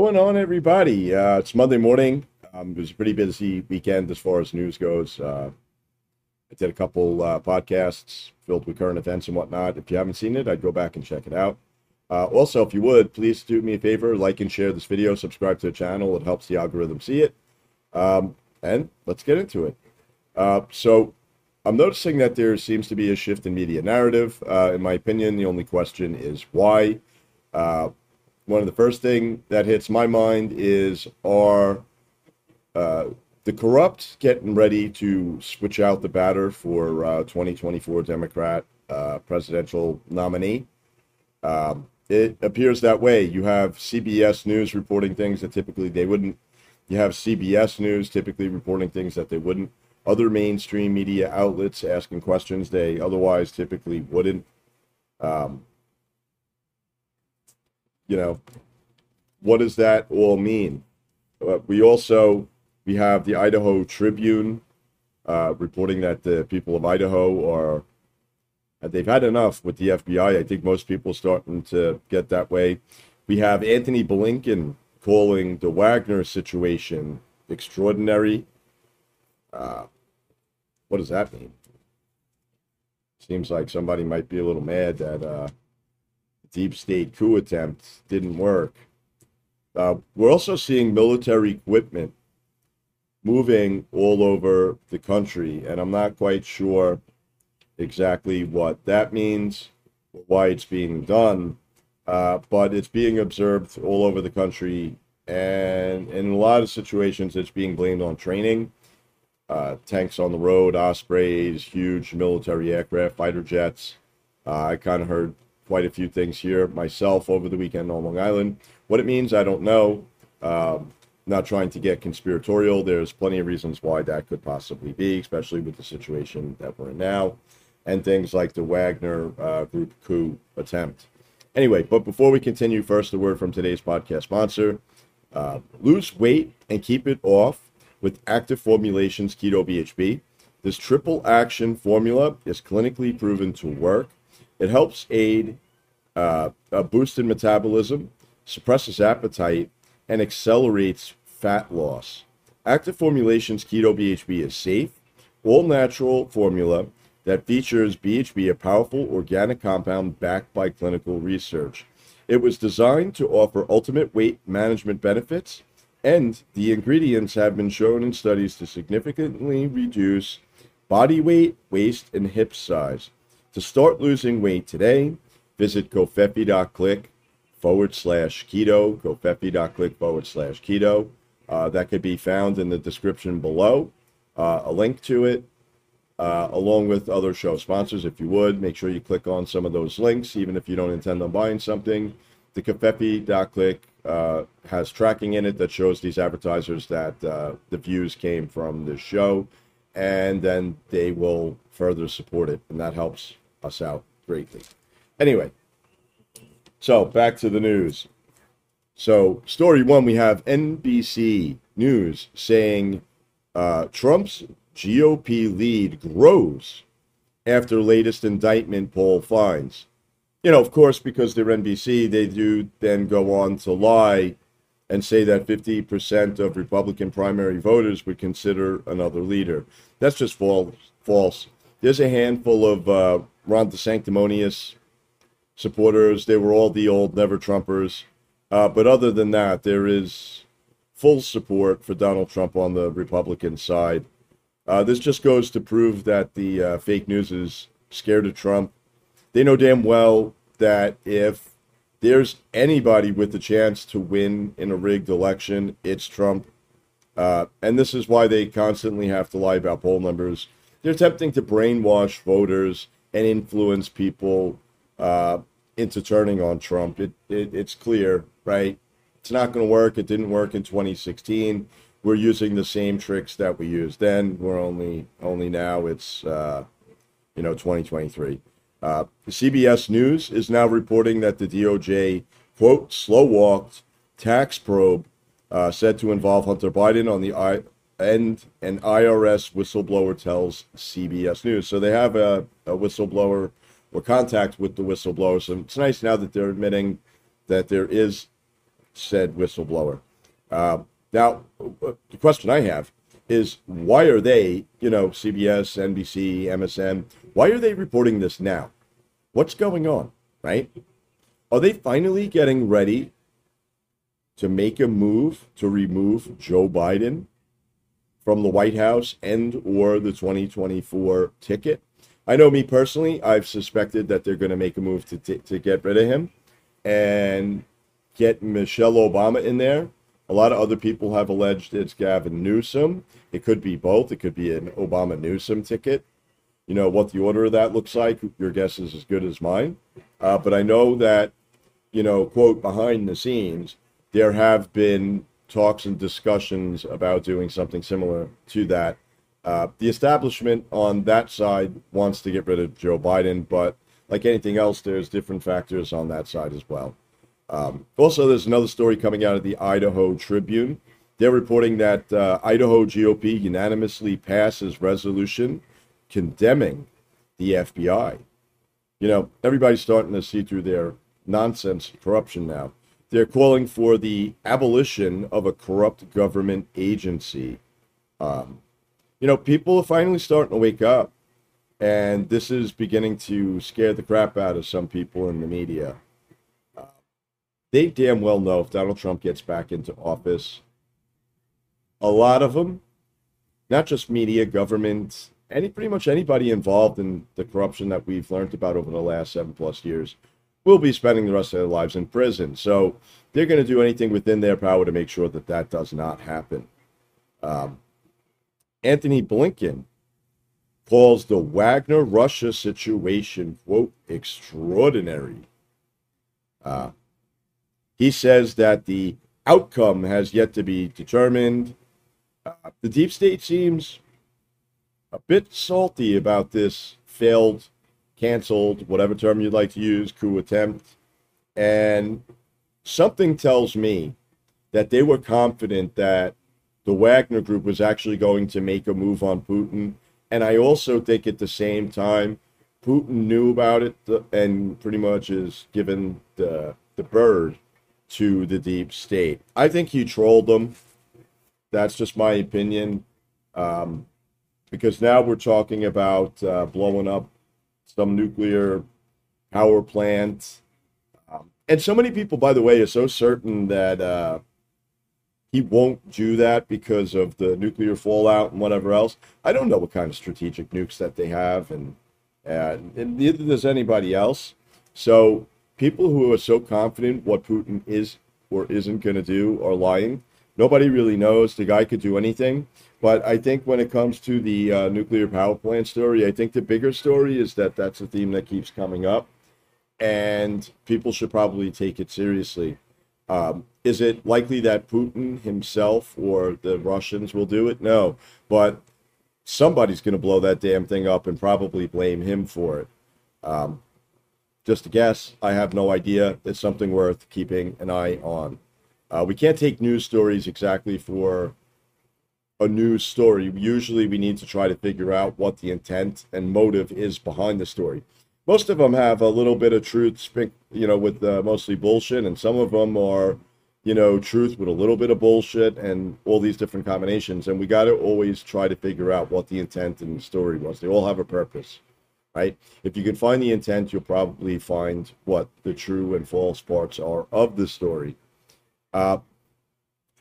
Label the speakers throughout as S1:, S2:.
S1: going on, everybody? Uh, it's Monday morning. Um, it was a pretty busy weekend as far as news goes. Uh, I did a couple uh, podcasts filled with current events and whatnot. If you haven't seen it, I'd go back and check it out. Uh, also, if you would, please do me a favor, like and share this video, subscribe to the channel. It helps the algorithm see it. Um, and let's get into it. Uh, so, I'm noticing that there seems to be a shift in media narrative. Uh, in my opinion, the only question is why. Uh, one of the first thing that hits my mind is are uh, the corrupt getting ready to switch out the batter for uh, 2024 Democrat uh, presidential nominee. Um, it appears that way. You have CBS News reporting things that typically they wouldn't. You have CBS News typically reporting things that they wouldn't. Other mainstream media outlets asking questions they otherwise typically wouldn't. Um, you know, what does that all mean? Uh, we also we have the Idaho Tribune uh, reporting that the people of Idaho are they've had enough with the FBI. I think most people starting to get that way. We have Antony Blinken calling the Wagner situation extraordinary. Uh, what does that mean? Seems like somebody might be a little mad that uh, deep state coup attempt didn't work. Uh, we're also seeing military equipment moving all over the country, and I'm not quite sure exactly what that means, why it's being done, uh, but it's being observed all over the country, and in a lot of situations, it's being blamed on training. Uh, tanks on the road, Ospreys, huge military aircraft, fighter jets. Uh, I kind of heard quite a few things here myself over the weekend on Long Island. What it means, I don't know. Um, not trying to get conspiratorial. There's plenty of reasons why that could possibly be, especially with the situation that we're in now, and things like the Wagner uh, group coup attempt. Anyway, but before we continue, first a word from today's podcast sponsor. Uh, lose weight and keep it off with Active Formulations Keto BHB. This triple action formula is clinically proven to work it helps aid uh, a boosted metabolism, suppresses appetite, and accelerates fat loss. Active Formulations Keto BHB is safe, all natural formula that features BHB, a powerful organic compound backed by clinical research. It was designed to offer ultimate weight management benefits, and the ingredients have been shown in studies to significantly reduce body weight, waist, and hip size. To start losing weight today, visit covfefe.click forward slash keto, covfefe.click forward slash keto. Uh, that could be found in the description below. Uh, a link to it, uh, along with other show sponsors, if you would. Make sure you click on some of those links, even if you don't intend on buying something. The covfefe.click uh, has tracking in it that shows these advertisers that uh, the views came from this show, and then they will further support it, and that helps us out greatly. Anyway, so back to the news. So, story one, we have NBC News saying uh, Trump's GOP lead grows after latest indictment poll finds. You know, of course, because they're NBC, they do then go on to lie and say that 50% of Republican primary voters would consider another leader. That's just false. false. There's a handful of uh, Ron sanctimonious supporters. They were all the old never Trumpers. Uh, but other than that, there is full support for Donald Trump on the Republican side. Uh, this just goes to prove that the uh, fake news is scared of Trump. They know damn well that if there's anybody with the chance to win in a rigged election, it's Trump. Uh, and this is why they constantly have to lie about poll numbers. They're attempting to brainwash voters and influence people uh, into turning on Trump. It, it it's clear, right? It's not going to work. It didn't work in 2016. We're using the same tricks that we used then. We're only only now it's uh, you know 2023. Uh, CBS News is now reporting that the DOJ quote slow walked tax probe uh, said to involve Hunter Biden on the I and an IRS whistleblower tells CBS News. So they have a, a whistleblower or contact with the whistleblower. So it's nice now that they're admitting that there is said whistleblower. Uh, now, the question I have is why are they, you know, CBS, NBC, MSN, why are they reporting this now? What's going on, right? Are they finally getting ready to make a move to remove Joe Biden from the White House and or the 2024 ticket? I know me personally, I've suspected that they're going to make a move to, t- to get rid of him and get Michelle Obama in there. A lot of other people have alleged it's Gavin Newsom. It could be both. It could be an Obama Newsom ticket. You know, what the order of that looks like, your guess is as good as mine. Uh, but I know that, you know, quote, behind the scenes, there have been talks and discussions about doing something similar to that. Uh, the establishment on that side wants to get rid of Joe Biden, but like anything else, there's different factors on that side as well. Um, also, there's another story coming out of the Idaho Tribune. They're reporting that uh, Idaho GOP unanimously passes resolution condemning the FBI. You know, everybody's starting to see through their nonsense corruption now. They're calling for the abolition of a corrupt government agency. Um, you know, people are finally starting to wake up, and this is beginning to scare the crap out of some people in the media. Uh, they damn well know if Donald Trump gets back into office, a lot of them, not just media, government, any pretty much anybody involved in the corruption that we've learned about over the last seven plus years will be spending the rest of their lives in prison. So they're going to do anything within their power to make sure that that does not happen. Um, Antony Blinken calls the Wagner Russia situation, quote, extraordinary. Uh, he says that the outcome has yet to be determined. Uh, the deep state seems a bit salty about this failed, canceled, whatever term you'd like to use, coup attempt. And something tells me that they were confident that the Wagner group was actually going to make a move on Putin. And I also think at the same time, Putin knew about it and pretty much is given the, the bird to the deep state. I think he trolled them. That's just my opinion. Um, because now we're talking about uh, blowing up some nuclear power plant. Um, and so many people, by the way, are so certain that uh, he won't do that because of the nuclear fallout and whatever else. I don't know what kind of strategic nukes that they have, and, and neither does anybody else. So people who are so confident what Putin is or isn't going to do are lying. Nobody really knows. The guy could do anything. But I think when it comes to the uh, nuclear power plant story, I think the bigger story is that that's a theme that keeps coming up, and people should probably take it seriously. Um, is it likely that Putin himself or the Russians will do it? No, but somebody's going to blow that damn thing up and probably blame him for it. Um, just a guess. I have no idea. It's something worth keeping an eye on. Uh, we can't take news stories exactly for a news story, usually we need to try to figure out what the intent and motive is behind the story. Most of them have a little bit of truth, you know, with uh, mostly bullshit, and some of them are, you know, truth with a little bit of bullshit and all these different combinations. And we got to always try to figure out what the intent and the story was. They all have a purpose, right? If you can find the intent, you'll probably find what the true and false parts are of the story. Uh,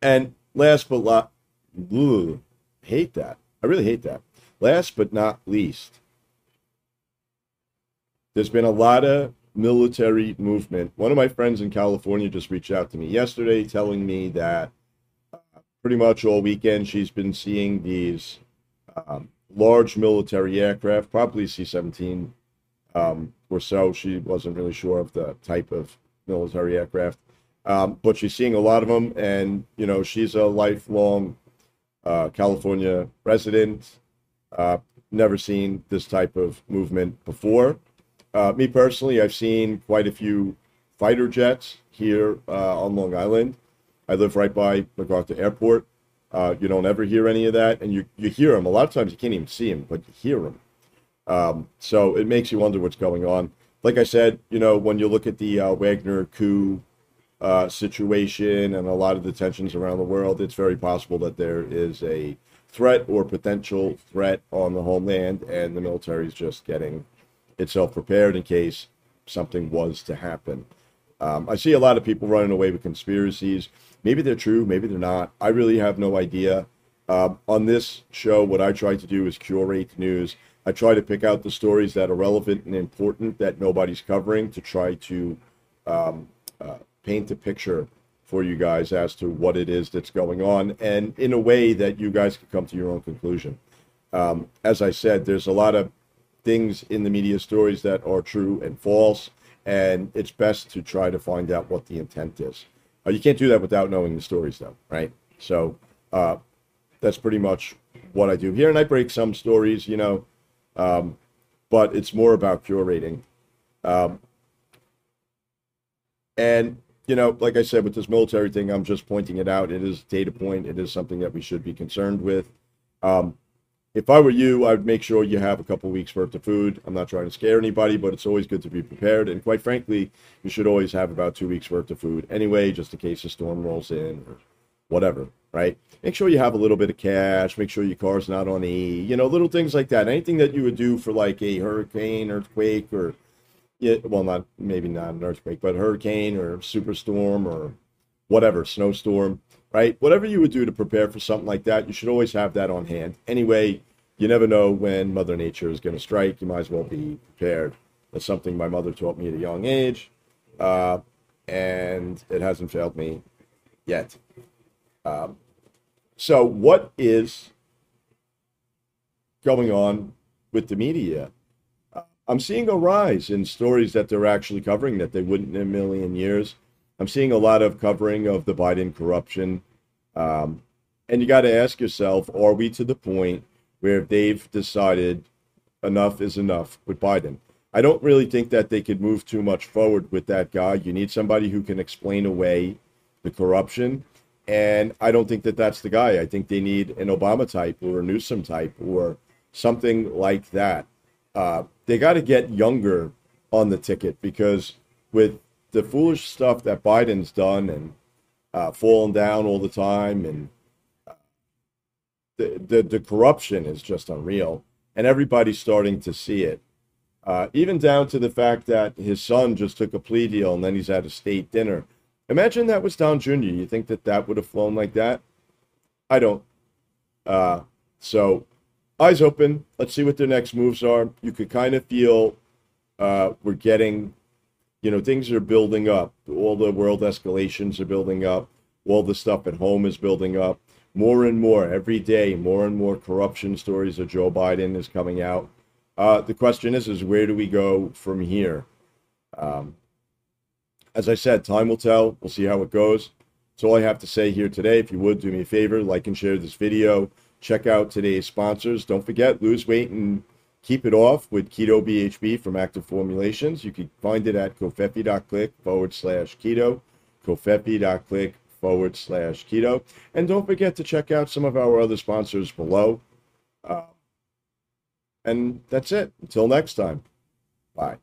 S1: and last but not Ugh, hate that. I really hate that. Last but not least, there's been a lot of military movement. One of my friends in California just reached out to me yesterday telling me that uh, pretty much all weekend she's been seeing these um, large military aircraft, probably C 17 um, or so. She wasn't really sure of the type of military aircraft. Um, but she's seeing a lot of them, and you know she's a lifelong uh, California resident. Uh, never seen this type of movement before. Uh, me personally, I've seen quite a few fighter jets here uh, on Long Island. I live right by MacArthur Airport. Uh, you don't ever hear any of that, and you you hear them. A lot of times you can't even see them, but you hear them. Um, so it makes you wonder what's going on. Like I said, you know, when you look at the uh, Wagner coup uh, situation and a lot of the tensions around the world, it's very possible that there is a threat or potential threat on the homeland, and the military is just getting itself prepared in case something was to happen. Um, I see a lot of people running away with conspiracies. Maybe they're true, maybe they're not. I really have no idea. Um, on this show, what I try to do is curate news. I try to pick out the stories that are relevant and important that nobody's covering to try to um, uh, paint a picture for you guys as to what it is that's going on, and in a way that you guys can come to your own conclusion. Um, as I said, there's a lot of things in the media stories that are true and false, and it's best to try to find out what the intent is. Uh, you can't do that without knowing the stories, though, right? So uh, that's pretty much what I do here, and I break some stories, you know, um, but it's more about curating. Um, and you know, like I said, with this military thing, I'm just pointing it out. It is a data point. It is something that we should be concerned with. Um, if I were you, I'd make sure you have a couple weeks worth of food. I'm not trying to scare anybody, but it's always good to be prepared. And quite frankly, you should always have about two weeks worth of food anyway, just in case a storm rolls in or whatever, right? Make sure you have a little bit of cash. Make sure your car's not on E. You know, little things like that. Anything that you would do for like a hurricane, earthquake, or yeah, well, not maybe not an earthquake, but hurricane or superstorm or whatever, snowstorm, right? Whatever you would do to prepare for something like that, you should always have that on hand. Anyway, you never know when Mother Nature is going to strike. You might as well be prepared. That's something my mother taught me at a young age, uh, and it hasn't failed me yet. Um, so, what is going on with the media? I'm seeing a rise in stories that they're actually covering that they wouldn't in a million years. I'm seeing a lot of covering of the Biden corruption. Um, and you got to ask yourself are we to the point where they've decided enough is enough with Biden? I don't really think that they could move too much forward with that guy. You need somebody who can explain away the corruption. And I don't think that that's the guy. I think they need an Obama type or a Newsom type or something like that. Uh, they got to get younger on the ticket because with the foolish stuff that Biden's done and uh, falling down all the time and uh, the, the, the corruption is just unreal and everybody's starting to see it. Uh, even down to the fact that his son just took a plea deal and then he's at a state dinner. Imagine that was Don Jr. You think that that would have flown like that? I don't. Uh, so eyes open. Let's see what their next moves are. You could kind of feel uh, we're getting, you know, things are building up. All the world escalations are building up. All the stuff at home is building up. More and more every day, more and more corruption stories of Joe Biden is coming out. Uh, the question is, is where do we go from here? Um, as I said, time will tell. We'll see how it goes. That's all I have to say here today. If you would do me a favor, like and share this video. Check out today's sponsors. Don't forget, lose weight and keep it off with Keto BHB from Active Formulations. You can find it at covfefe.click forward slash keto, covfefe.click forward slash keto. And don't forget to check out some of our other sponsors below. Uh, and that's it. Until next time. Bye.